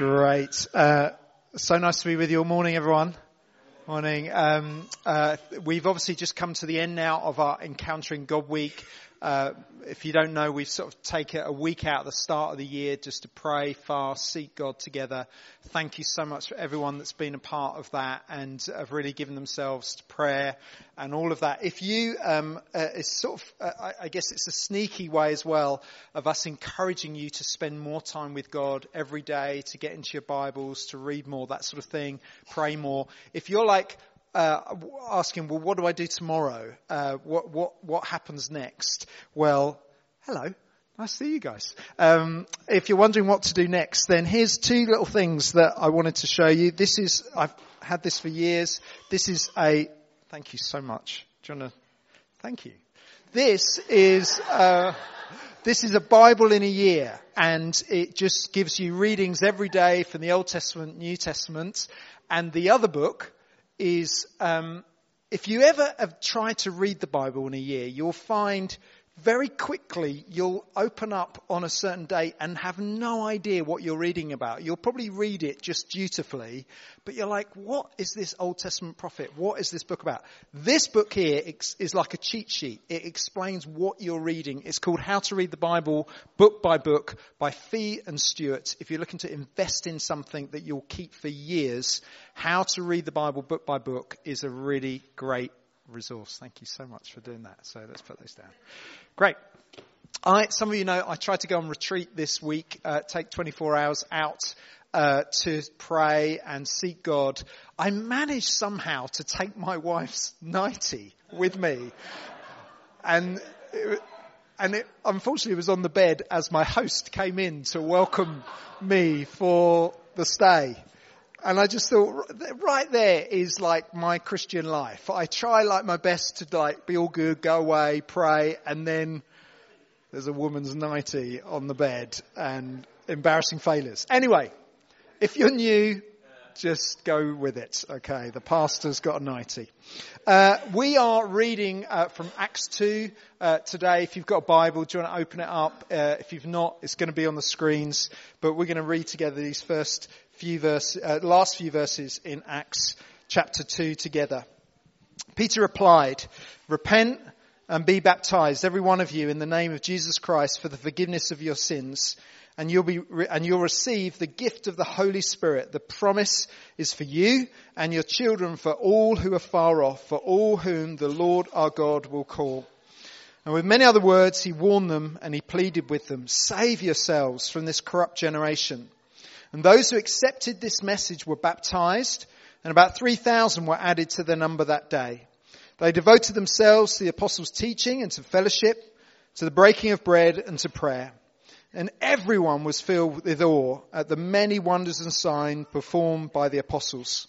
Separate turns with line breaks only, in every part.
Great. Uh, so nice to be with you all morning, everyone. Morning. Um, uh, we've obviously just come to the end now of our Encountering God week. Uh, if you don't know, we've sort of take a week out at the start of the year just to pray, fast, seek God together. Thank you so much for everyone that's been a part of that and have really given themselves to prayer and all of that. If you, um, uh, it's sort of, uh, I guess it's a sneaky way as well of us encouraging you to spend more time with God every day, to get into your Bibles, to read more, that sort of thing, pray more. If you're like, uh, asking, well, what do I do tomorrow? Uh, what what what happens next? Well, hello. Nice to see you guys. Um, if you're wondering what to do next, then here's two little things that I wanted to show you. This is I've had this for years. This is a thank you so much. Do you want to? Thank you. This is. Uh, this is a Bible in a year and it just gives you readings every day from the Old Testament, New Testament, and the other book is um, if you ever have tried to read the Bible in a year, you'll find very quickly you'll open up on a certain day and have no idea what you're reading about. You'll probably read it just dutifully, but you're like, what is this Old Testament prophet? What is this book about? This book here is like a cheat sheet. It explains what you're reading. It's called How to Read the Bible Book by Book by Fee and Stuart. If you're looking to invest in something that you'll keep for years, How to Read the Bible Book by Book is a really great resource. Thank you so much for doing that. So let's put those down. Great. I, some of you know I tried to go on retreat this week, uh, take 24 hours out uh, to pray and seek God. I managed somehow to take my wife's 90 with me. And it, and it unfortunately was on the bed as my host came in to welcome me for the stay. And I just thought, right there is like my Christian life. I try like my best to like be all good, go away, pray, and then there's a woman's nighty on the bed and embarrassing failures. Anyway, if you're new, just go with it. Okay, the pastor's got a nighty. Uh, we are reading uh, from Acts 2 uh, today. If you've got a Bible, do you want to open it up? Uh, if you've not, it's going to be on the screens. But we're going to read together these first few verse, uh, last few verses in Acts chapter 2 together. Peter replied, Repent and be baptized, every one of you, in the name of Jesus Christ for the forgiveness of your sins, and you'll be, and you'll receive the gift of the Holy Spirit. The promise is for you and your children, for all who are far off, for all whom the Lord our God will call. And with many other words, he warned them and he pleaded with them, save yourselves from this corrupt generation. And those who accepted this message were baptized, and about 3,000 were added to the number that day. They devoted themselves to the apostles' teaching and to fellowship, to the breaking of bread and to prayer. And everyone was filled with awe at the many wonders and signs performed by the apostles.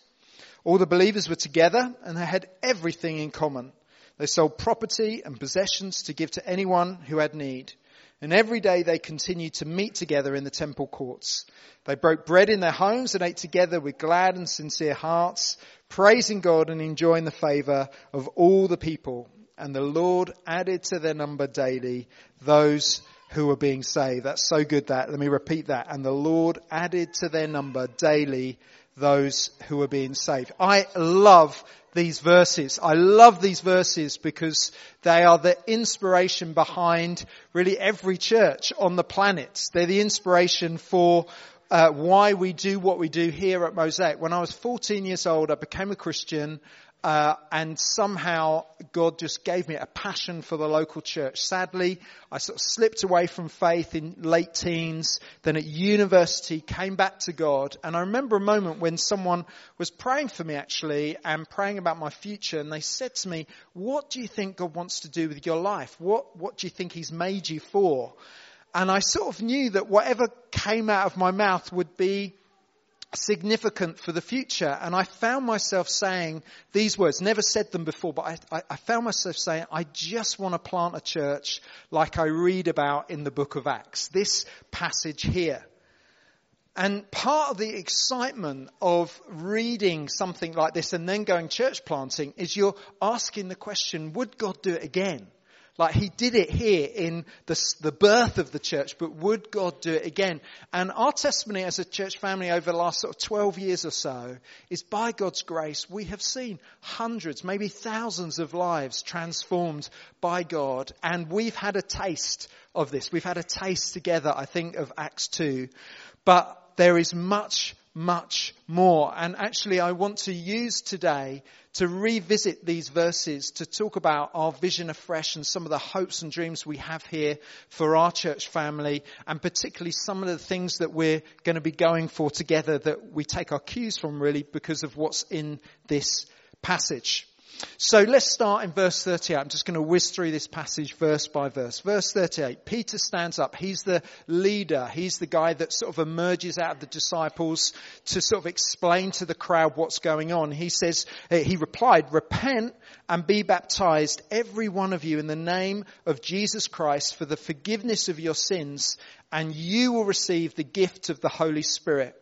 All the believers were together and they had everything in common. They sold property and possessions to give to anyone who had need. And every day they continued to meet together in the temple courts. They broke bread in their homes and ate together with glad and sincere hearts, praising God and enjoying the favor of all the people. And the Lord added to their number daily those who were being saved. That's so good that. Let me repeat that. And the Lord added to their number daily those who are being saved. I love these verses. I love these verses because they are the inspiration behind really every church on the planet. They're the inspiration for uh, why we do what we do here at Mosaic. When I was 14 years old, I became a Christian. Uh, and somehow God just gave me a passion for the local church. Sadly, I sort of slipped away from faith in late teens. Then at university, came back to God. And I remember a moment when someone was praying for me actually and praying about my future. And they said to me, what do you think God wants to do with your life? What, what do you think he's made you for? And I sort of knew that whatever came out of my mouth would be significant for the future. And I found myself saying these words, never said them before, but I, I, I, found myself saying, I just want to plant a church like I read about in the book of Acts. This passage here. And part of the excitement of reading something like this and then going church planting is you're asking the question, would God do it again? Like he did it here in the, the birth of the church, but would God do it again? And our testimony as a church family over the last sort of 12 years or so is by God's grace, we have seen hundreds, maybe thousands of lives transformed by God. And we've had a taste of this. We've had a taste together, I think, of Acts 2. But there is much much more. And actually, I want to use today to revisit these verses to talk about our vision afresh and some of the hopes and dreams we have here for our church family, and particularly some of the things that we're going to be going for together that we take our cues from really because of what's in this passage. So let's start in verse 38. I'm just going to whiz through this passage verse by verse. Verse 38, Peter stands up. He's the leader. He's the guy that sort of emerges out of the disciples to sort of explain to the crowd what's going on. He says, uh, he replied, repent and be baptized, every one of you, in the name of Jesus Christ for the forgiveness of your sins, and you will receive the gift of the Holy Spirit.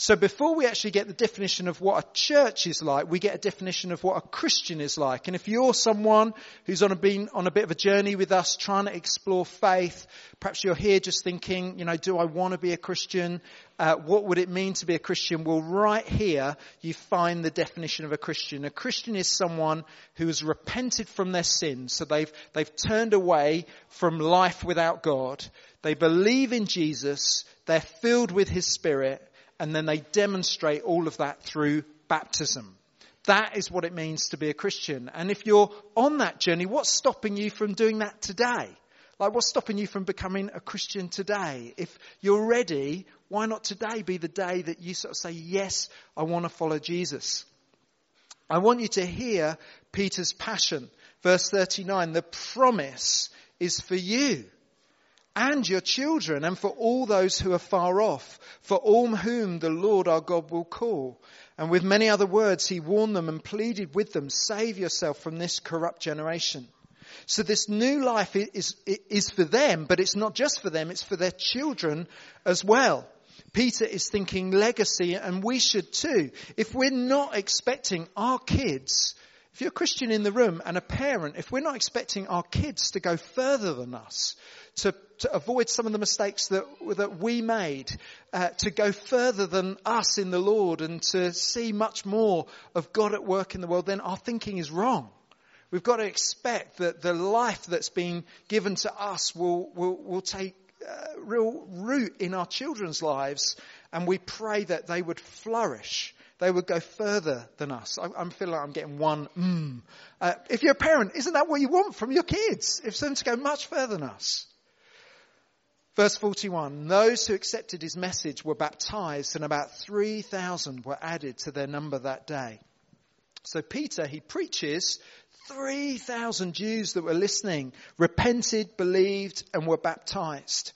So before we actually get the definition of what a church is like, we get a definition of what a Christian is like. And if you're someone who's on a, been on a bit of a journey with us trying to explore faith, perhaps you're here just thinking, you know, do I want to be a Christian? Uh, what would it mean to be a Christian? Well, right here, you find the definition of a Christian. A Christian is someone who has repented from their sins. So they've, they've turned away from life without God. They believe in Jesus. They're filled with His Spirit and then they demonstrate all of that through baptism. That is what it means to be a Christian. And if you're on that journey, what's stopping you from doing that today? Like what's stopping you from becoming a Christian today? If you're ready, why not today be the day that you sort of say, yes, I want to follow Jesus? I want you to hear Peter's passion. Verse 39, the promise is for you and your children and for all those who are far off, for all whom the Lord our God will call. And with many other words, he warned them and pleaded with them, save yourself from this corrupt generation. So this new life is, is for them, but it's not just for them, it's for their children as well. Peter is thinking legacy and we should too. If we're not expecting our kids, if you're a Christian in the room and a parent, if we're not expecting our kids to go further than us, to, to avoid some of the mistakes that, that we made, uh, to go further than us in the Lord and to see much more of God at work in the world, then our thinking is wrong. We've got to expect that the life that's being given to us will, will, will take uh, real root in our children's lives and we pray that they would flourish. They would go further than us. I, am feeling like I'm getting one mm. Uh, if you're a parent, isn't that what you want from your kids? If them to go much further than us. Verse 41, those who accepted his message were baptized and about 3,000 were added to their number that day. So Peter, he preaches 3,000 Jews that were listening repented, believed and were baptized.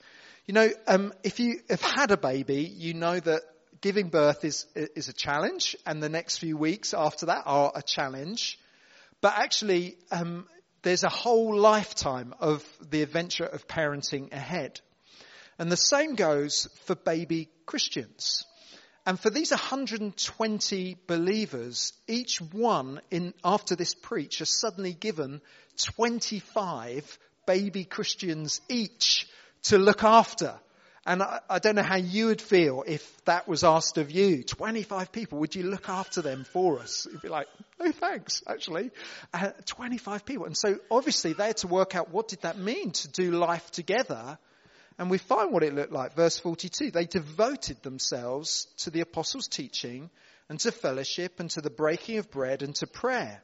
You know, um, if you have had a baby, you know that giving birth is, is a challenge and the next few weeks after that are a challenge. But actually, um, there's a whole lifetime of the adventure of parenting ahead. And the same goes for baby Christians. And for these 120 believers, each one in, after this preach are suddenly given 25 baby Christians each to look after. And I, I, don't know how you would feel if that was asked of you. 25 people, would you look after them for us? You'd be like, no thanks, actually. Uh, 25 people. And so obviously they had to work out what did that mean to do life together and we find what it looked like. Verse 42. They devoted themselves to the apostles' teaching and to fellowship and to the breaking of bread and to prayer.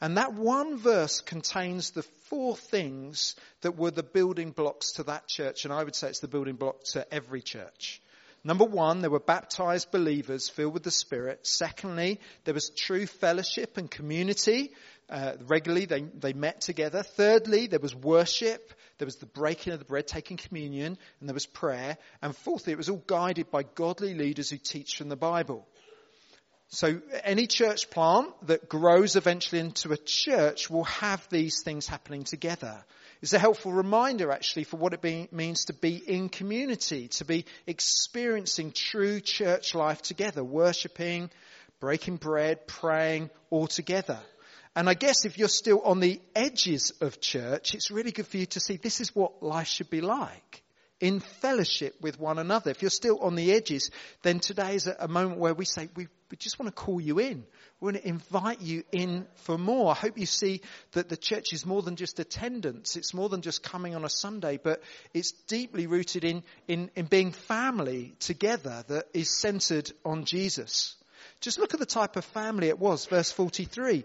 And that one verse contains the four things that were the building blocks to that church. And I would say it's the building block to every church. Number one, there were baptized believers filled with the Spirit. Secondly, there was true fellowship and community. Uh, regularly, they, they met together. Thirdly, there was worship. There was the breaking of the bread, taking communion, and there was prayer. And fourthly, it was all guided by godly leaders who teach from the Bible. So any church plant that grows eventually into a church will have these things happening together. It's a helpful reminder actually for what it be, means to be in community, to be experiencing true church life together, worshipping, breaking bread, praying all together. And I guess if you're still on the edges of church, it's really good for you to see this is what life should be like in fellowship with one another. If you're still on the edges, then today is a moment where we say, we, we just want to call you in. We want to invite you in for more. I hope you see that the church is more than just attendance. It's more than just coming on a Sunday, but it's deeply rooted in, in, in being family together that is centered on Jesus. Just look at the type of family it was. Verse 43.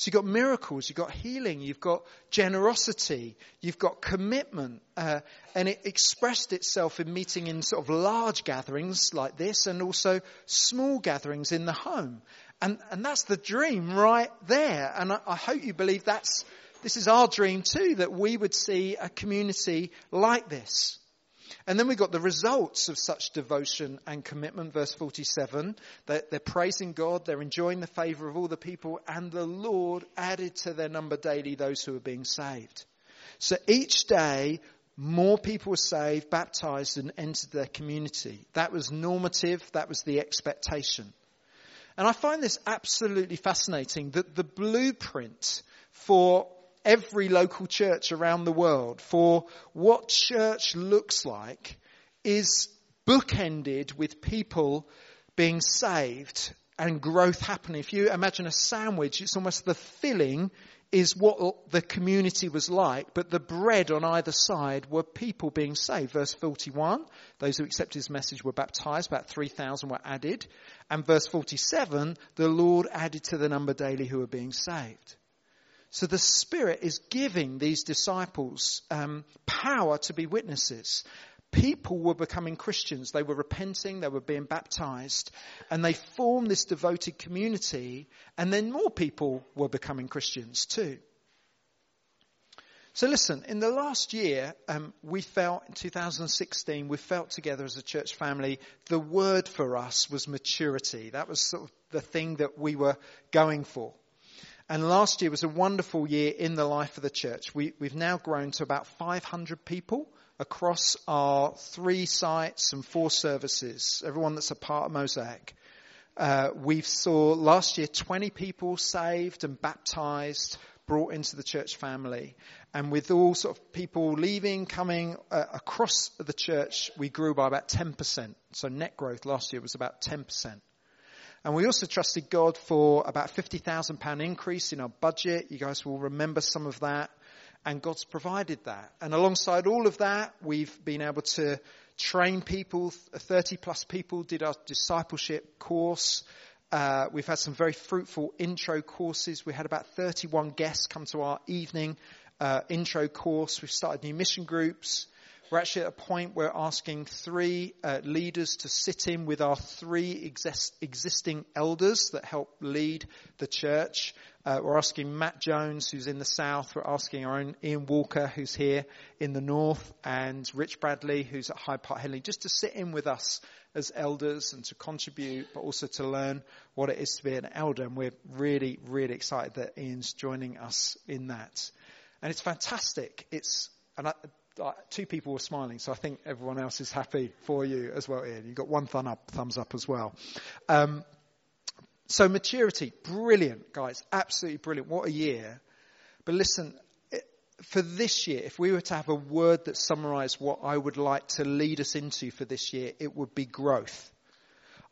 So you've got miracles, you've got healing, you've got generosity, you've got commitment, uh, and it expressed itself in meeting in sort of large gatherings like this and also small gatherings in the home. And, and that's the dream right there. And I, I hope you believe that's, this is our dream too, that we would see a community like this. And then we've got the results of such devotion and commitment, verse 47. They're, they're, praising God, they're enjoying the favor of all the people, and the Lord added to their number daily those who were being saved. So each day, more people were saved, baptized, and entered their community. That was normative, that was the expectation. And I find this absolutely fascinating that the blueprint for every local church around the world, for what church looks like, is bookended with people being saved and growth happening. If you imagine a sandwich, it's almost the filling is what the community was like, but the bread on either side were people being saved. Verse 41, those who accepted his message were baptized, about 3,000 were added. And verse 47, the Lord added to the number daily who were being saved. So the Spirit is giving these disciples um, power to be witnesses. People were becoming Christians. They were repenting. They were being baptized. And they formed this devoted community. And then more people were becoming Christians too. So listen, in the last year, um, we felt, in 2016, we felt together as a church family, the word for us was maturity. That was sort of the thing that we were going for. And last year was a wonderful year in the life of the church. We, we've now grown to about 500 people across our three sites and four services, everyone that's a part of Mosaic. Uh, we saw last year 20 people saved and baptized, brought into the church family. And with all sort of people leaving, coming uh, across the church, we grew by about 10%. So net growth last year was about 10%. And we also trusted God for about £50,000 increase in our budget. You guys will remember some of that. And God's provided that. And alongside all of that, we've been able to train people. 30 plus people did our discipleship course. Uh, we've had some very fruitful intro courses. We had about 31 guests come to our evening uh, intro course. We've started new mission groups. We're actually at a point where we're asking three uh, leaders to sit in with our three exist- existing elders that help lead the church. Uh, we're asking Matt Jones, who's in the south. We're asking our own Ian Walker, who's here in the north, and Rich Bradley, who's at Hyde Park Headingley, just to sit in with us as elders and to contribute, but also to learn what it is to be an elder. And we're really, really excited that Ian's joining us in that. And it's fantastic. It's, and I, two people were smiling, so I think everyone else is happy for you as well, Ian. You got one thumb up, thumbs up as well. Um, so maturity, brilliant, guys, absolutely brilliant. What a year! But listen, for this year, if we were to have a word that summarised what I would like to lead us into for this year, it would be growth.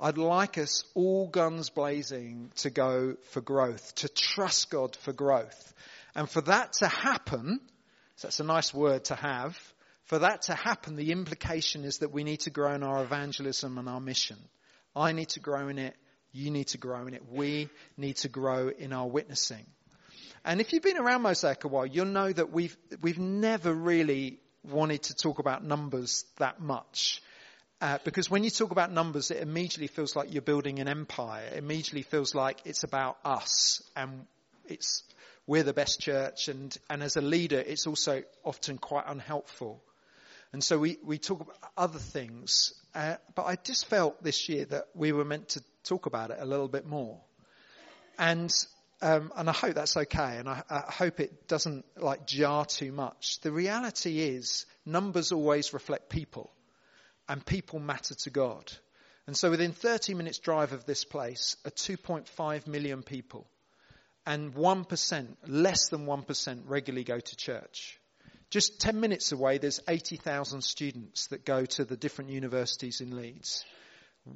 I'd like us all guns blazing to go for growth, to trust God for growth. And for that to happen, so that's a nice word to have. For that to happen, the implication is that we need to grow in our evangelism and our mission. I need to grow in it. You need to grow in it. We need to grow in our witnessing. And if you've been around Mosaic a while, you'll know that we've, we've never really wanted to talk about numbers that much. Uh, because when you talk about numbers, it immediately feels like you're building an empire. It immediately feels like it's about us and it's we're the best church, and, and as a leader, it's also often quite unhelpful. And so we, we talk about other things. Uh, but I just felt this year that we were meant to talk about it a little bit more. And, um, and I hope that's okay. And I, I hope it doesn't like jar too much. The reality is numbers always reflect people and people matter to God. And so within 30 minutes drive of this place are 2.5 million people and 1%, less than 1% regularly go to church. Just 10 minutes away, there's 80,000 students that go to the different universities in Leeds.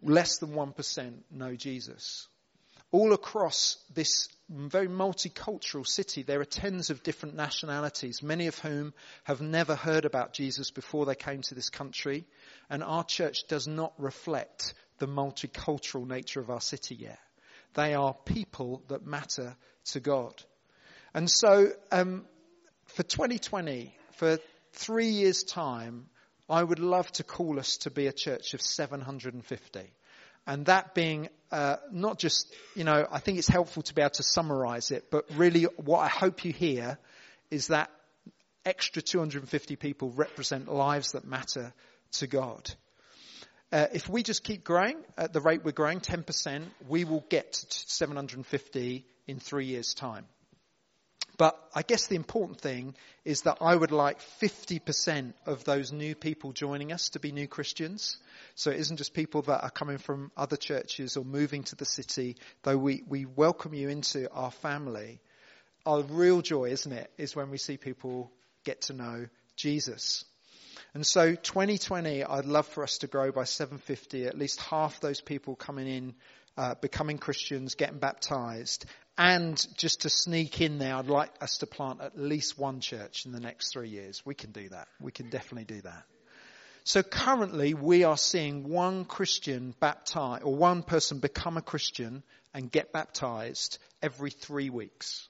Less than 1% know Jesus. All across this very multicultural city, there are tens of different nationalities, many of whom have never heard about Jesus before they came to this country. And our church does not reflect the multicultural nature of our city yet. They are people that matter to God. And so, um, for 2020, for three years' time, I would love to call us to be a church of 750. And that being uh, not just, you know, I think it's helpful to be able to summarize it, but really what I hope you hear is that extra 250 people represent lives that matter to God. Uh, if we just keep growing at the rate we're growing, 10%, we will get to 750 in three years' time. But I guess the important thing is that I would like 50% of those new people joining us to be new Christians. So it isn't just people that are coming from other churches or moving to the city, though we, we welcome you into our family. Our real joy, isn't it, is when we see people get to know Jesus. And so 2020, I'd love for us to grow by 750, at least half those people coming in, uh, becoming Christians, getting baptized. And just to sneak in there, I'd like us to plant at least one church in the next three years. We can do that. We can definitely do that. So currently we are seeing one Christian baptize, or one person become a Christian and get baptized every three weeks.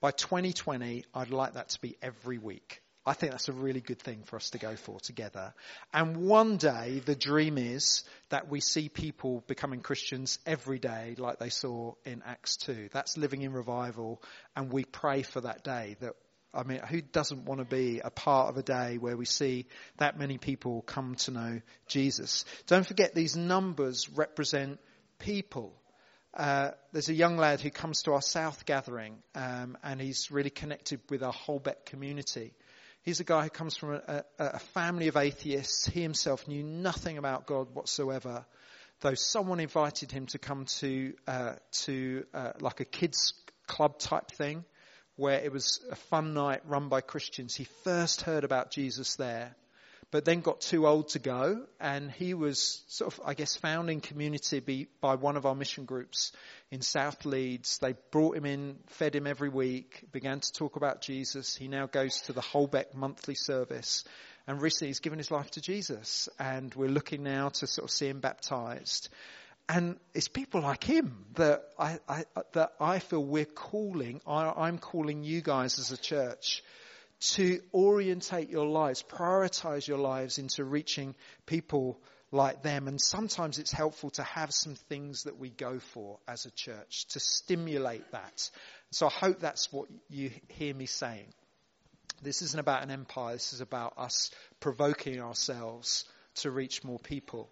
By 2020, I'd like that to be every week. I think that's a really good thing for us to go for together. And one day, the dream is that we see people becoming Christians every day, like they saw in Acts 2. That's living in revival, and we pray for that day. That I mean, who doesn't want to be a part of a day where we see that many people come to know Jesus? Don't forget, these numbers represent people. Uh, there's a young lad who comes to our South gathering, um, and he's really connected with our Holbeck community. He's a guy who comes from a, a, family of atheists. He himself knew nothing about God whatsoever, though someone invited him to come to uh, to uh, like a kids club type thing, where it was a fun night run by Christians. He first heard about Jesus there, but then got too old to go, and he was sort of, I guess, found in community by one of our mission groups in South Leeds. They brought him in, fed him every week, began to talk about Jesus. He now goes to the Holbeck monthly service, and recently he's given his life to Jesus, and we're looking now to sort of see him baptized. And it's people like him that I, I that I feel we're calling. I, I'm calling you guys as a church to orientate your lives, prioritize your lives into reaching people like them. And sometimes it's helpful to have some things that we go for as a church to stimulate that. So I hope that's what you hear me saying. This isn't about an empire. This is about us provoking ourselves to reach more people.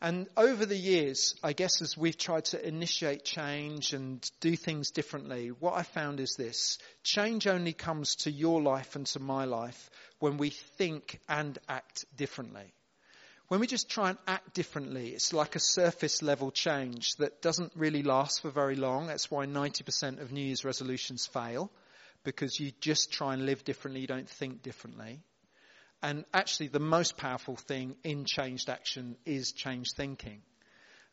And over the years, I guess as we've tried to initiate change and do things differently, what I found is this. Change only comes to your life and to my life when we think and act differently. When we just try and act differently, it's like a surface level change that doesn't really last for very long. That's why 90% of New Year's resolutions fail, because you just try and live differently, you don't think differently. And actually, the most powerful thing in changed action is changed thinking.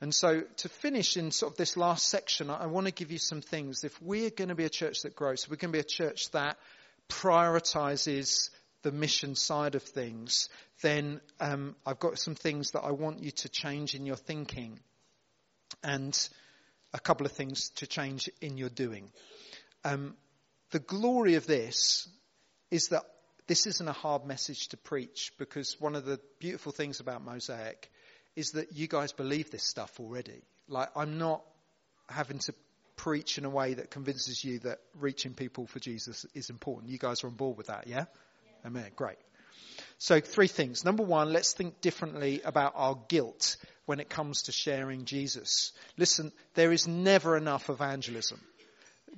And so, to finish in sort of this last section, I, want to give you some things. If we're going to be a church that grows, we're going to be a church that prioritizes the mission side of things, then um, I've got some things that I want you to change in your thinking, and a couple of things to change in your doing. Um, the glory of this is that this isn't a hard message to preach because one of the beautiful things about Mosaic is that you guys believe this stuff already. Like, I'm not having to preach in a way that convinces you that reaching people for Jesus is important. You guys are on board with that, yeah? yeah. Amen. Great. So, three things. Number one, let's think differently about our guilt when it comes to sharing Jesus. Listen, there is never enough evangelism.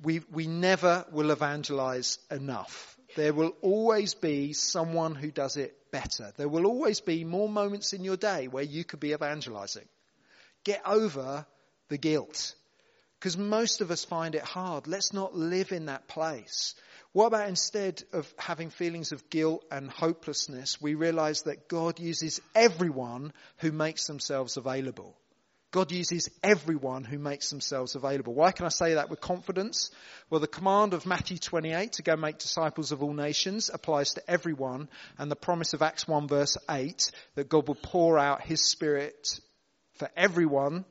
We, we never will evangelize enough. There will always be someone who does it better. There will always be more moments in your day where you could be evangelizing. Get over the guilt. Because most of us find it hard. Let's not live in that place. What about instead of having feelings of guilt and hopelessness, we realize that God uses everyone who makes themselves available. God uses everyone who makes themselves available. Why can I say that with confidence? Well, the command of Matthew 28 to go make disciples of all nations applies to everyone, and the promise of Acts 1 verse 8 that God will pour out his spirit for everyone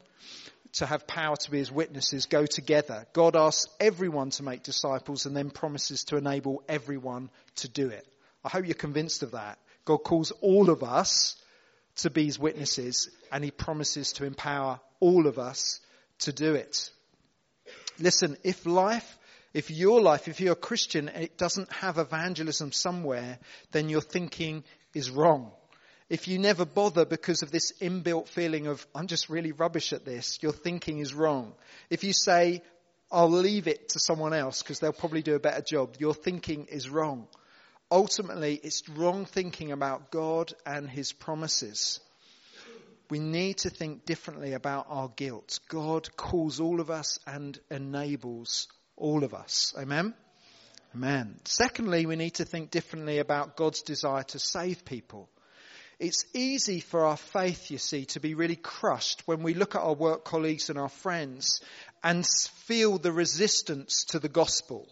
to have power to be his witnesses go together. God asks everyone to make disciples and then promises to enable everyone to do it. I hope you're convinced of that. God calls all of us to be his witnesses and he promises to empower all of us to do it. Listen, if life, if your life, if you're a Christian, it doesn't have evangelism somewhere, then your thinking is wrong if you never bother because of this inbuilt feeling of, I'm just really rubbish at this, your thinking is wrong. If you say, I'll leave it to someone else because they'll probably do a better job, your thinking is wrong. Ultimately, it's wrong thinking about God and His promises. We need to think differently about our guilt. God calls all of us and enables all of us. Amen? Amen. Secondly, we need to think differently about God's desire to save people. It's easy for our faith, you see, to be really crushed when we look at our work colleagues and our friends and feel the resistance to the gospel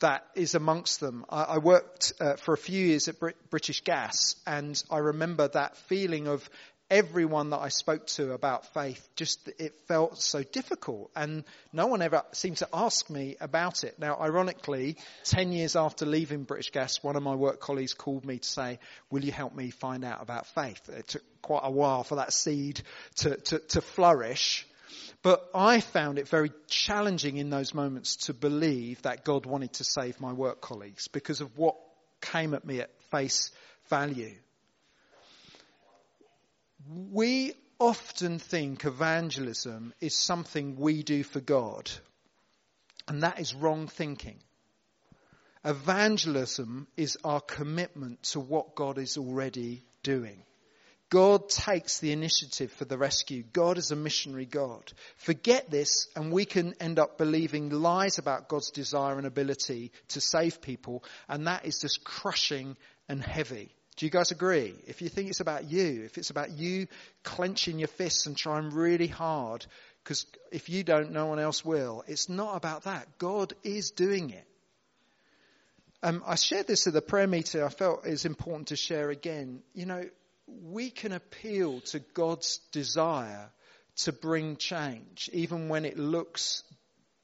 that is amongst them. I, I worked uh, for a few years at Brit- British Gas, and I remember that feeling of everyone that I spoke to about faith, just it felt so difficult, and no one ever seemed to ask me about it. Now, ironically, ten years after leaving British Gas, one of my work colleagues called me to say, "Will you help me find out about faith?" It took quite a while for that seed to, to, to flourish. But I found it very challenging in those moments to believe that God wanted to save my work colleagues because of what came at me at face value we often think evangelism is something we do for God, and that is wrong thinking. Evangelism is our commitment to what God is already doing. God takes the initiative for the rescue. God is a missionary God. Forget this and we can end up believing lies about God's desire and ability to save people and that is just crushing and heavy. Do you guys agree? If you think it's about you, if it's about you clenching your fists and trying really hard, because if you don't, no one else will. It's not about that. God is doing it. Um, I shared this at the prayer meeting. I felt it's important to share again. You know, we can appeal to God's desire to bring change, even when it looks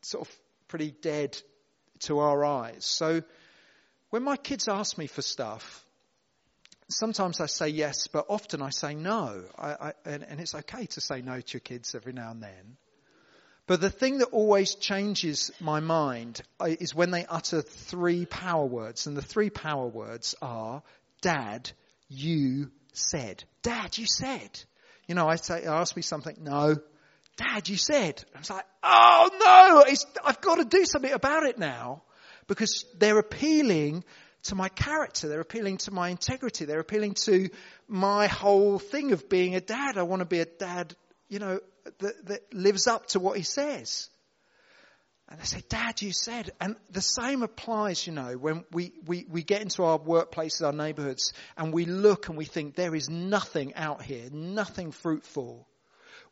sort of pretty dead to our eyes. So when my kids ask me for stuff, sometimes I say yes, but often I say no. I, I, and, and it's okay to say no to your kids every now and then. But the thing that always changes my mind uh, is when they utter three power words. And the three power words are, Dad, you said. Dad, you said. You know, I say, ask me something, no. Dad, you said. I was like, oh no, I've got to do something about it now. Because they're appealing to my character. They're appealing to my integrity. They're appealing to my whole thing of being a dad. I want to be a dad, you know, that, that lives up to what he says. And they say, Dad, you said. And the same applies, you know, when we, we, we get into our workplaces, our neighborhoods, and we look and we think there is nothing out here, nothing fruitful.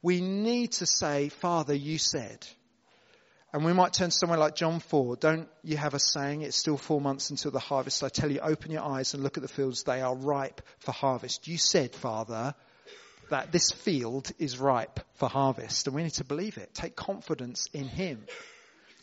We need to say, Father, you said. And we might turn to somewhere like John 4. Don't you have a saying, it's still four months until the harvest. I tell you, open your eyes and look at the fields. They are ripe for harvest. You said, Father, that this field is ripe for harvest. And we need to believe it. Take confidence in Him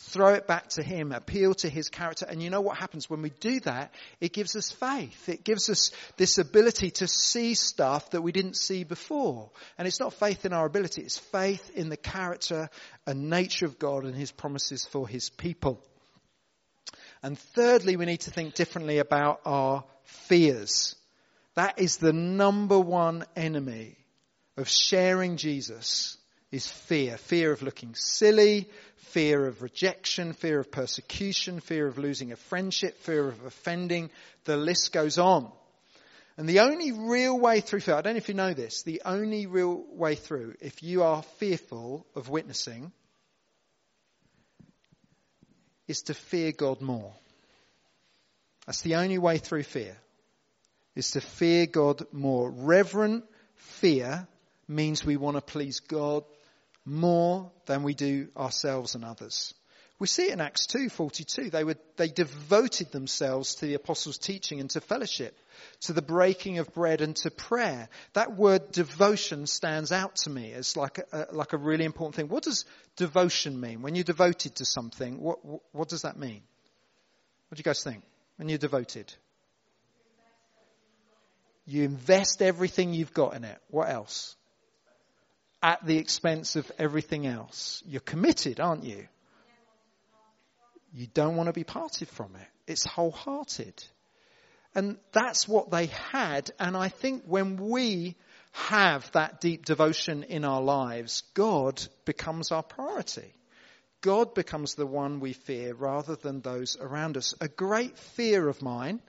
throw it back to Him, appeal to His character. And you know what happens when we do that? It gives us faith. It gives us this ability to see stuff that we didn't see before. And it's not faith in our ability, it's faith in the character and nature of God and His promises for His people. And thirdly, we need to think differently about our fears. That is the number one enemy of sharing Jesus is fear. Fear of looking silly, fear of rejection, fear of persecution, fear of losing a friendship, fear of offending. The list goes on. And the only real way through fear, I don't know if you know this, the only real way through, if you are fearful of witnessing, is to fear God more. That's the only way through fear, is to fear God more. Reverent fear means we want to please God more than we do ourselves and others. We see it in Acts 2:42. They were they devoted themselves to the apostles' teaching and to fellowship, to the breaking of bread and to prayer. That word devotion stands out to me as like a, like a really important thing. What does devotion mean? When you're devoted to something, what what does that mean? What do you guys think? When you're devoted, you invest everything you've got in it. What else? At the expense of everything else. You're committed, aren't you? You don't want to be parted from it. It's wholehearted. And that's what they had. And I think when we have that deep devotion in our lives, God becomes our priority. God becomes the one we fear rather than those around us. A great fear of mine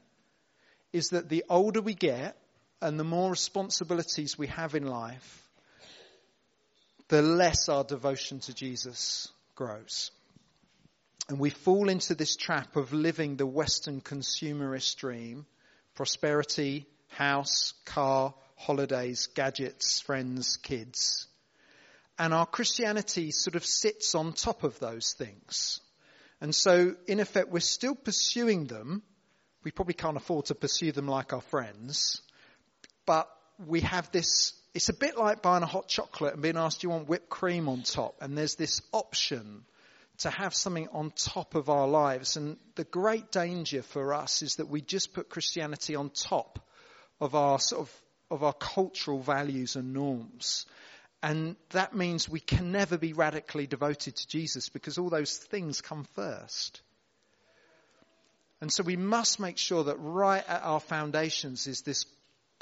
is that the older we get and the more responsibilities we have in life, the less our devotion to Jesus grows. And we fall into this trap of living the Western consumerist dream prosperity, house, car, holidays, gadgets, friends, kids. And our Christianity sort of sits on top of those things. And so, in effect, we're still pursuing them. We probably can't afford to pursue them like our friends. But we have this, it's a bit like buying a hot chocolate and being asked, do you want whipped cream on top? And there's this option to have something on top of our lives. And the great danger for us is that we just put Christianity on top of our sort of, of our cultural values and norms. And that means we can never be radically devoted to Jesus because all those things come first. And so we must make sure that right at our foundations is this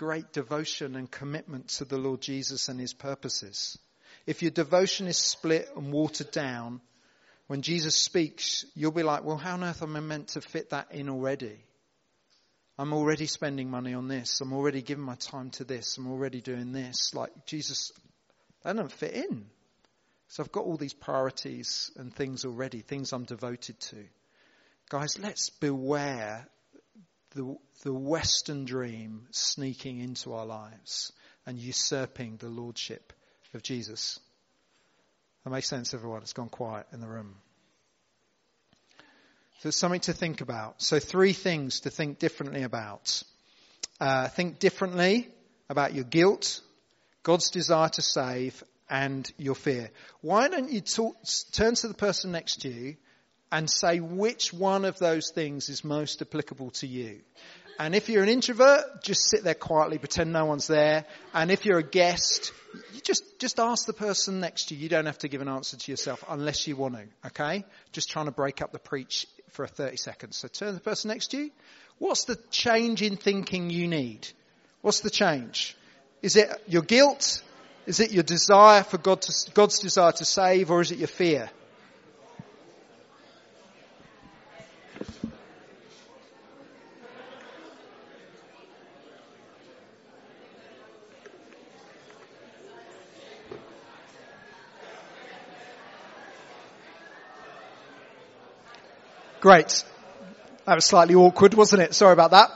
great devotion and commitment to the Lord Jesus and his purposes. If your devotion is split and watered down, when Jesus speaks, you'll be like, well, how on earth am I meant to fit that in already? I'm already spending money on this. I'm already giving my time to this. I'm already doing this. Like, Jesus, that don't fit in. So I've got all these priorities and things already, things I'm devoted to. Guys, let's beware the, the Western dream sneaking into our lives and usurping the lordship of Jesus. That makes sense, everyone. It's gone quiet in the room. So something to think about. So three things to think differently about. Uh, think differently about your guilt, God's desire to save, and your fear. Why don't you talk, turn to the person next to you and say which one of those things is most applicable to you? And if you're an introvert, just sit there quietly, pretend no one's there. And if you're a guest, you just, just ask the person next to you. You don't have to give an answer to yourself unless you want to, okay? Just trying to break up the preach for 30 seconds. So turn to the person next to you. What's the change in thinking you need? What's the change? Is it your guilt? Is it your desire for God to, God's desire to save or is it your fear? Great. That was slightly awkward, wasn't it? Sorry about that.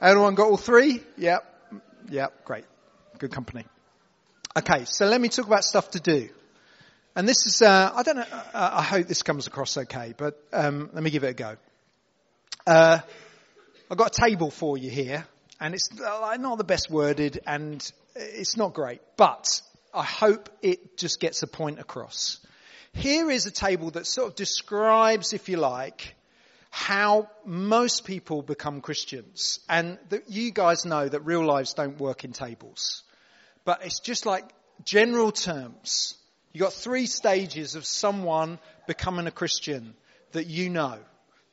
Everyone got all three? Yep. Yep. Great. Good company. Okay. So let me talk about stuff to do. And this is, uh, I don't know, uh, I hope this comes across okay, but um, let me give it a go. Uh, I've got a table for you here, and it's uh, not the best worded, and it's not great, but I hope it just gets a point across. Here is a table that sort of describes, if you like, how most people become Christians. And you guys know that real lives don't work in tables. But it's just like general terms. You've got three stages of someone becoming a Christian that you know.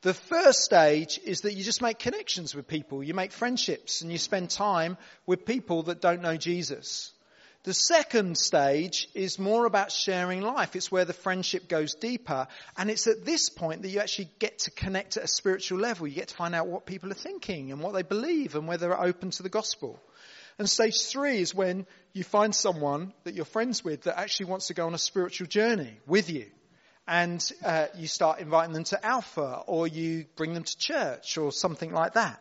The first stage is that you just make connections with people. You make friendships and you spend time with people that don't know Jesus. The second stage is more about sharing life. It's where the friendship goes deeper. And it's at this point that you actually get to connect at a spiritual level. You get to find out what people are thinking and what they believe and whether they're open to the gospel. And stage three is when you find someone that you're friends with that actually wants to go on a spiritual journey with you. And uh, you start inviting them to Alpha or you bring them to church or something like that.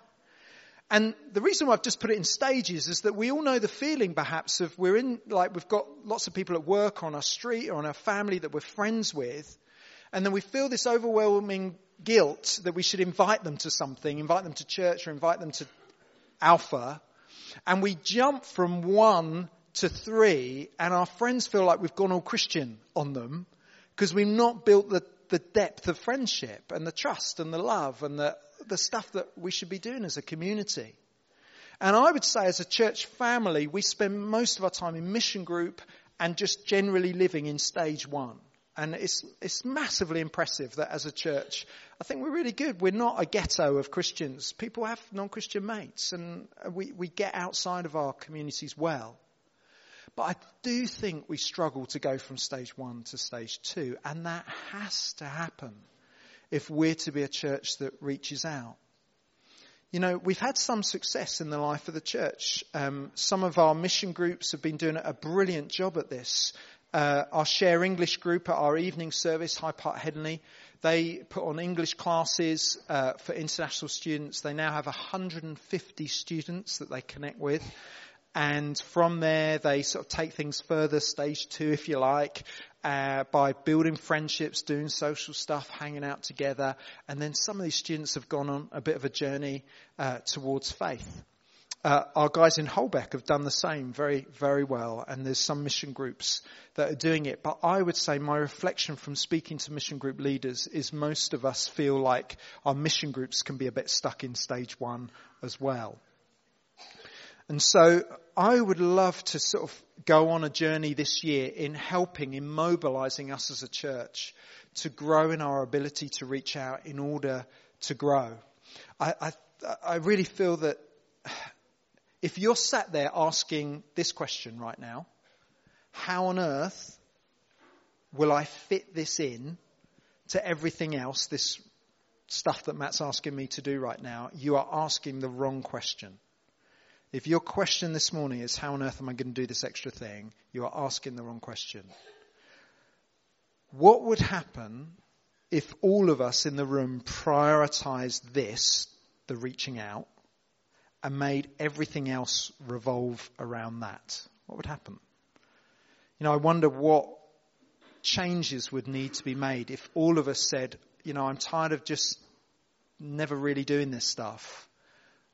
And the reason why I've just put it in stages is that we all know the feeling perhaps of we're in, like we've got lots of people at work on our street or on our family that we're friends with. And then we feel this overwhelming guilt that we should invite them to something, invite them to church or invite them to Alpha. And we jump from one to three and our friends feel like we've gone all Christian on them because we've not built the, the depth of friendship and the trust and the love and the the stuff that we should be doing as a community. And I would say as a church family, we spend most of our time in mission group and just generally living in stage one. And it's, it's massively impressive that as a church, I think we're really good. We're not a ghetto of Christians. People have non-Christian mates and we, we get outside of our communities well. But I do think we struggle to go from stage one to stage two and that has to happen if we're to be a church that reaches out. You know, we've had some success in the life of the church. Um, some of our mission groups have been doing a brilliant job at this. Uh, our Share English group at our evening service, Hyde Park Headingley, they put on English classes uh, for international students. They now have 150 students that they connect with. And from there, they sort of take things further, stage two, if you like, uh, by building friendships, doing social stuff, hanging out together. And then some of these students have gone on a bit of a journey uh, towards faith. Uh, our guys in Holbeck have done the same very, very well, and there's some mission groups that are doing it. But I would say my reflection from speaking to mission group leaders is most of us feel like our mission groups can be a bit stuck in stage one as well. And so I would love to sort of go on a journey this year in helping, in mobilizing us as a church to grow in our ability to reach out in order to grow. I, I, I really feel that if you're sat there asking this question right now, how on earth will I fit this in to everything else, this stuff that Matt's asking me to do right now? You are asking the wrong question. If your question this morning is, how on earth am I going to do this extra thing? You are asking the wrong question. What would happen if all of us in the room prioritized this, the reaching out, and made everything else revolve around that? What would happen? You know, I wonder what changes would need to be made if all of us said, you know, I'm tired of just never really doing this stuff.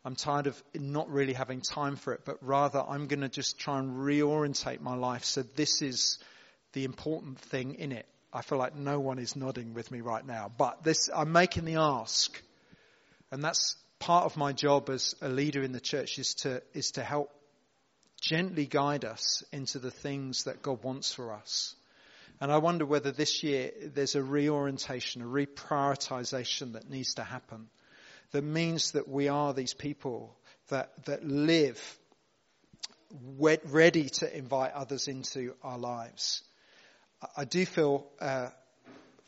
I'm tired of not really having time for it, but rather I'm going to just try and reorientate my life so this is the important thing in it. I feel like no one is nodding with me right now, but this, I'm making the ask. And that's part of my job as a leader in the church is to, is to help gently guide us into the things that God wants for us. And I wonder whether this year there's a reorientation, a reprioritization that needs to happen that means that we are these people that, that live ready to invite others into our lives. I do feel uh,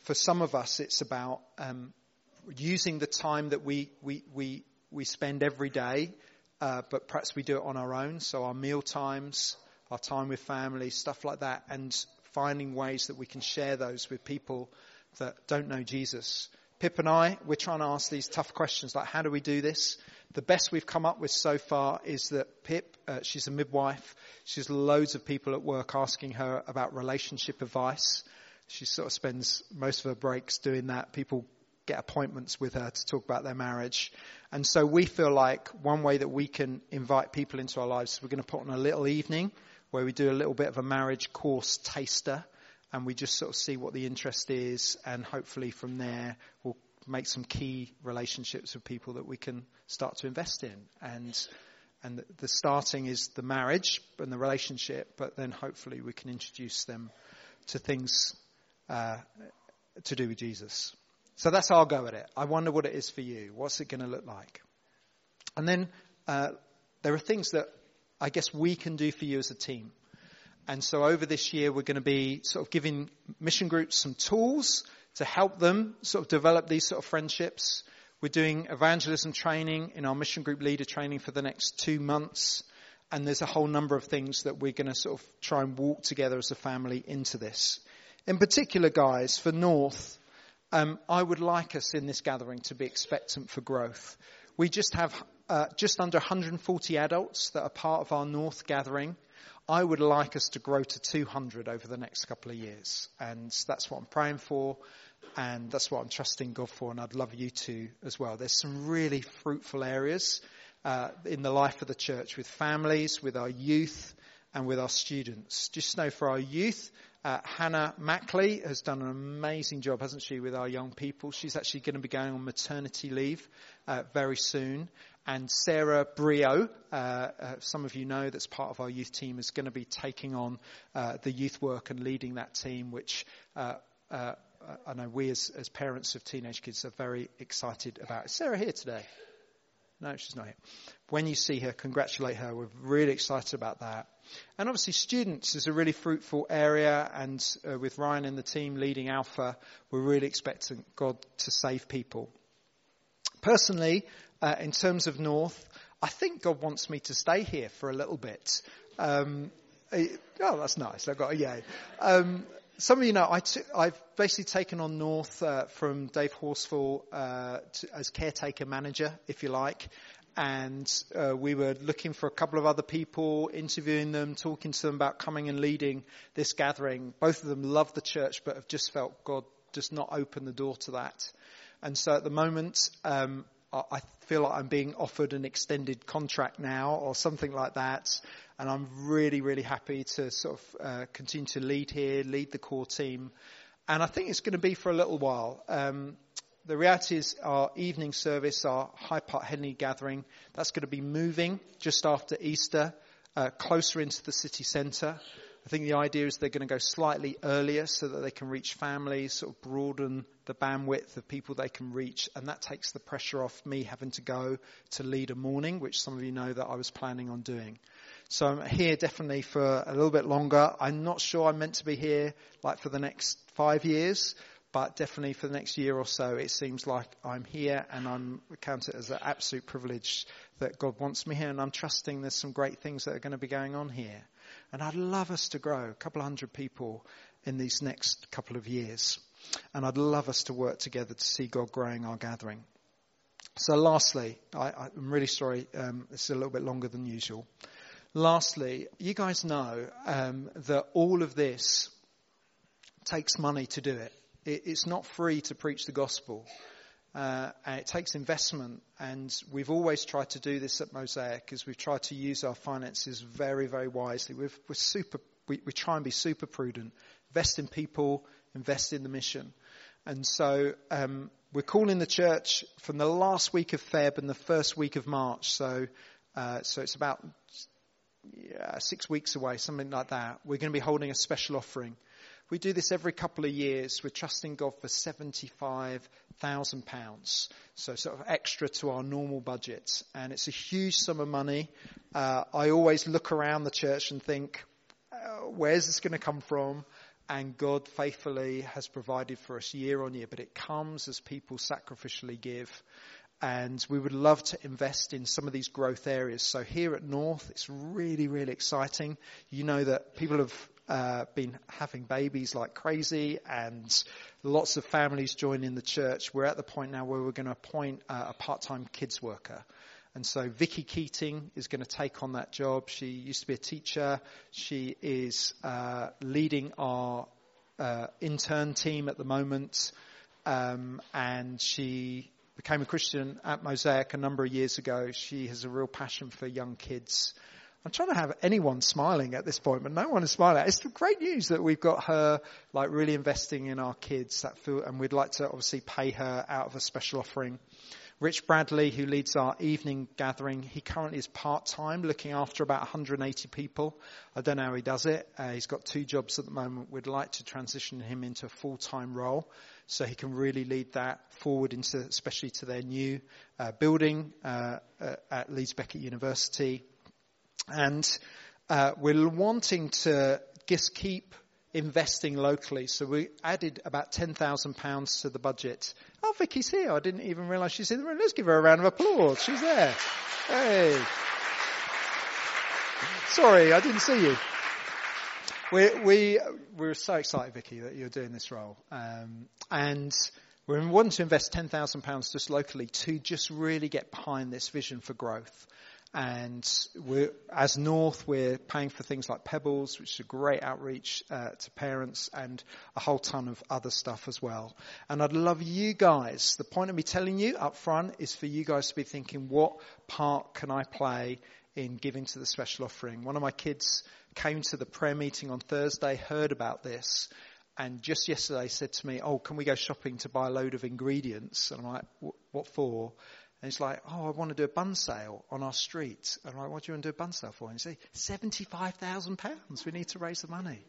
for some of us it's about um, using the time that we, we, we, we spend every day, uh, but perhaps we do it on our own. So our meal times, our time with family, stuff like that, and finding ways that we can share those with people that don't know Jesus. Pip and I, we're trying to ask these tough questions like how do we do this? The best we've come up with so far is that Pip, uh, she's a midwife. She has loads of people at work asking her about relationship advice. She sort of spends most of her breaks doing that. People get appointments with her to talk about their marriage. And so we feel like one way that we can invite people into our lives, is we're going to put on a little evening where we do a little bit of a marriage course taster and we just sort of see what the interest is, and hopefully from there we'll make some key relationships with people that we can start to invest in. And and the starting is the marriage and the relationship, but then hopefully we can introduce them to things uh, to do with Jesus. So that's our go at it. I wonder what it is for you. What's it going to look like? And then uh, there are things that I guess we can do for you as a team. And so over this year, we're going to be sort of giving mission groups some tools to help them sort of develop these sort of friendships. We're doing evangelism training in our mission group leader training for the next two months. And there's a whole number of things that we're going to sort of try and walk together as a family into this. In particular, guys, for North, um, I would like us in this gathering to be expectant for growth. We just have uh, just under 140 adults that are part of our North gathering. I would like us to grow to 200 over the next couple of years. And that's what I'm praying for. And that's what I'm trusting God for. And I'd love you to as well. There's some really fruitful areas uh, in the life of the church with families, with our youth, and with our students. Just know for our youth, uh, Hannah Mackley has done an amazing job, hasn't she, with our young people? She's actually going to be going on maternity leave uh, very soon. And Sarah Brio, uh, uh, some of you know that's part of our youth team, is going to be taking on uh, the youth work and leading that team, which uh, I know we as, as, parents of teenage kids are very excited about. Is Sarah here today? No, she's not here. When you see her, congratulate her. We're really excited about that. And obviously students is a really fruitful area and uh, with Ryan and the team leading Alpha, we're really expecting God to save people. Personally, uh, in terms of North, I think God wants me to stay here for a little bit. Um, oh, that's nice. I've got a yay. Um, some of you know I t- I've basically taken on North uh, from Dave Horsfall uh, as caretaker manager, if you like and uh, we were looking for a couple of other people, interviewing them, talking to them about coming and leading this gathering. Both of them love the church, but have just felt God just not open the door to that. And so at the moment, um, I feel like I'm being offered an extended contract now or something like that. And I'm really, really happy to sort of uh, continue to lead here, lead the core team. And I think it's going to be for a little while. Um, the reality is our evening service, our Hyde Park Headingley gathering, that's going to be moving just after Easter, uh, closer into the city centre. I think the idea is they're going to go slightly earlier so that they can reach families, sort of broaden the bandwidth of people they can reach, and that takes the pressure off me having to go to lead a morning, which some of you know that I was planning on doing. So I'm here definitely for a little bit longer. I'm not sure I'm meant to be here like for the next five years, but definitely for the next year or so, it seems like I'm here and I'm count it as an absolute privilege that God wants me here and I'm trusting there's some great things that are going to be going on here. And I'd love us to grow a couple of hundred people in these next couple of years. And I'd love us to work together to see God growing our gathering. So lastly, I, am really sorry, um, is a little bit longer than usual. Lastly, you guys know um, that all of this takes money to do it. It, it's not free to preach the gospel. Uh, and it takes investment, and we've always tried to do this at Mosaic, as we've tried to use our finances very, very wisely. we are super, we, we try and be super prudent, invest in people, invest in the mission, and so um, we're calling the church from the last week of Feb and the first week of March. So, uh, so it's about yeah, six weeks away, something like that. We're going to be holding a special offering. We do this every couple of years. We're trusting God for £75,000. So sort of extra to our normal budget. And it's a huge sum of money. Uh, I always look around the church and think, uh, where's this going to come from? And God faithfully has provided for us year on year, but it comes as people sacrificially give and we would love to invest in some of these growth areas. So here at North, it's really, really exciting. You know that people have uh, been having babies like crazy and lots of families joining the church. We're at the point now where we're going to appoint uh, a part-time kids worker. And so Vicky Keating is going to take on that job. She used to be a teacher. She is uh, leading our uh, intern team at the moment. Um, and she became a Christian at Mosaic a number of years ago. She has a real passion for young kids. I'm trying to have anyone smiling at this point, but no one is smiling. It's the great news that we've got her like really investing in our kids that feel, and we'd like to obviously pay her out of a special offering. Rich Bradley, who leads our evening gathering, he currently is part-time looking after about 180 people. I don't know how he does it. Uh, he's got two jobs at the moment. We'd like to transition him into a full-time role so he can really lead that forward into, especially to their new uh, building uh at Leeds Beckett University. And uh, we're wanting to just keep investing locally. So we added about £10,000 to the budget. Oh, Vicky's here. I didn't even realize she's in the room. Let's give her a round of applause. She's there. Hey. Sorry, I didn't see you. We, we, we're so excited, Vicky, that you're doing this role. Um, and we're wanting to invest £10,000 just locally to just really get behind this vision for growth. And as North, we're paying for things like Pebbles, which is a great outreach uh, to parents, and a whole ton of other stuff as well. And I'd love you guys. The point of me telling you up front is for you guys to be thinking, what part can I play in giving to the special offering? One of my kids came to the prayer meeting on Thursday, heard about this, and just yesterday said to me, "Oh, can we go shopping to buy a load of ingredients?" And I'm like, "What for?" And he's like, oh, I want to do a bun sale on our street. And I'm like, what do you want to do a bun sale for? And he said, £75,000. We need to raise the money.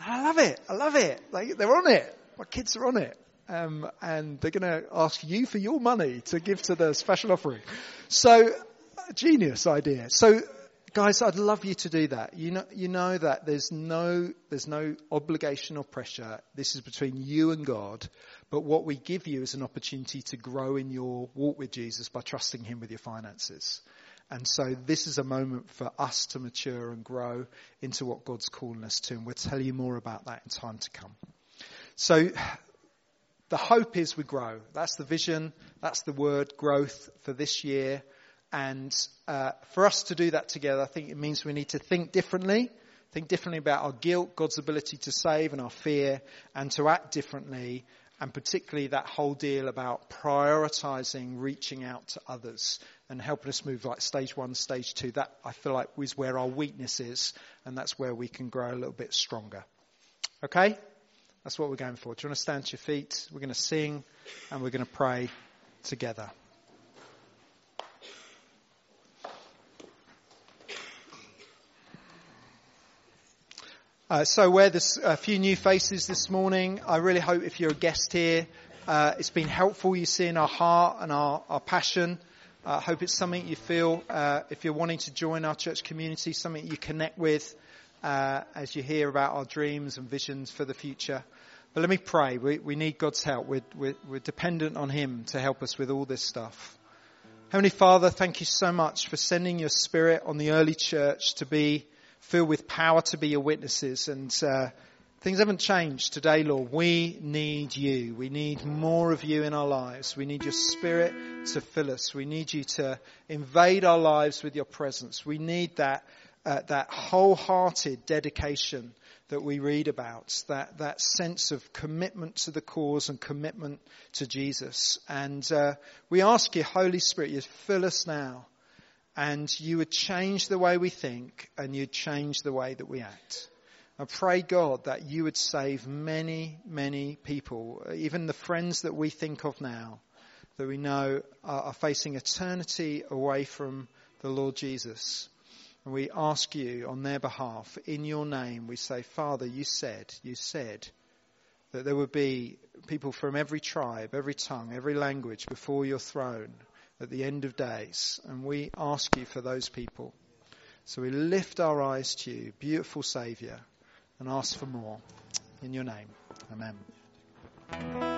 And I love it. I love it. Like, they're on it. My kids are on it. Um, and they're going to ask you for your money to give to the special offering. So, genius idea. So, guys, I'd love you to do that. You know, you know that there's no, there's no obligation or pressure. This is between you and God. But what we give you is an opportunity to grow in your walk with Jesus by trusting Him with your finances. And so this is a moment for us to mature and grow into what God's calling us to. And we'll tell you more about that in time to come. So the hope is we grow. That's the vision. That's the word growth for this year. And uh, for us to do that together, I think it means we need to think differently. Think differently about our guilt, God's ability to save, and our fear, and to act differently and particularly that whole deal about prioritizing reaching out to others and helping us move like stage one, stage two. That I feel like is where our weakness is, and that's where we can grow a little bit stronger. Okay? That's what we're going for. Do you want to stand to your feet? We're going to sing and we're going to pray together. Uh, so where there's a few new faces this morning, I really hope if you're a guest here, uh, it's been helpful you see in our heart and our, our passion. I uh, hope it's something you feel, uh, if you're wanting to join our church community, something you connect with uh, as you hear about our dreams and visions for the future. But let me pray. We, we need God's help. We're, we're, we're dependent on Him to help us with all this stuff. Heavenly Father, thank you so much for sending your Spirit on the early church to be filled with power to be your witnesses. And uh, things haven't changed today, Lord. We need you. We need more of you in our lives. We need your spirit to fill us. We need you to invade our lives with your presence. We need that, uh, that wholehearted dedication that we read about, that, that sense of commitment to the cause and commitment to Jesus. And uh, we ask you, Holy Spirit, you fill us now and you would change the way we think and you'd change the way that we act. I pray God that you would save many, many people, even the friends that we think of now, that we know are, facing eternity away from the Lord Jesus. And we ask you on their behalf, in your name, we say, Father, you said, you said that there would be people from every tribe, every tongue, every language before your throne at the end of days. And we ask you for those people. So we lift our eyes to you, beautiful Saviour, and ask for more. In your name. Amen.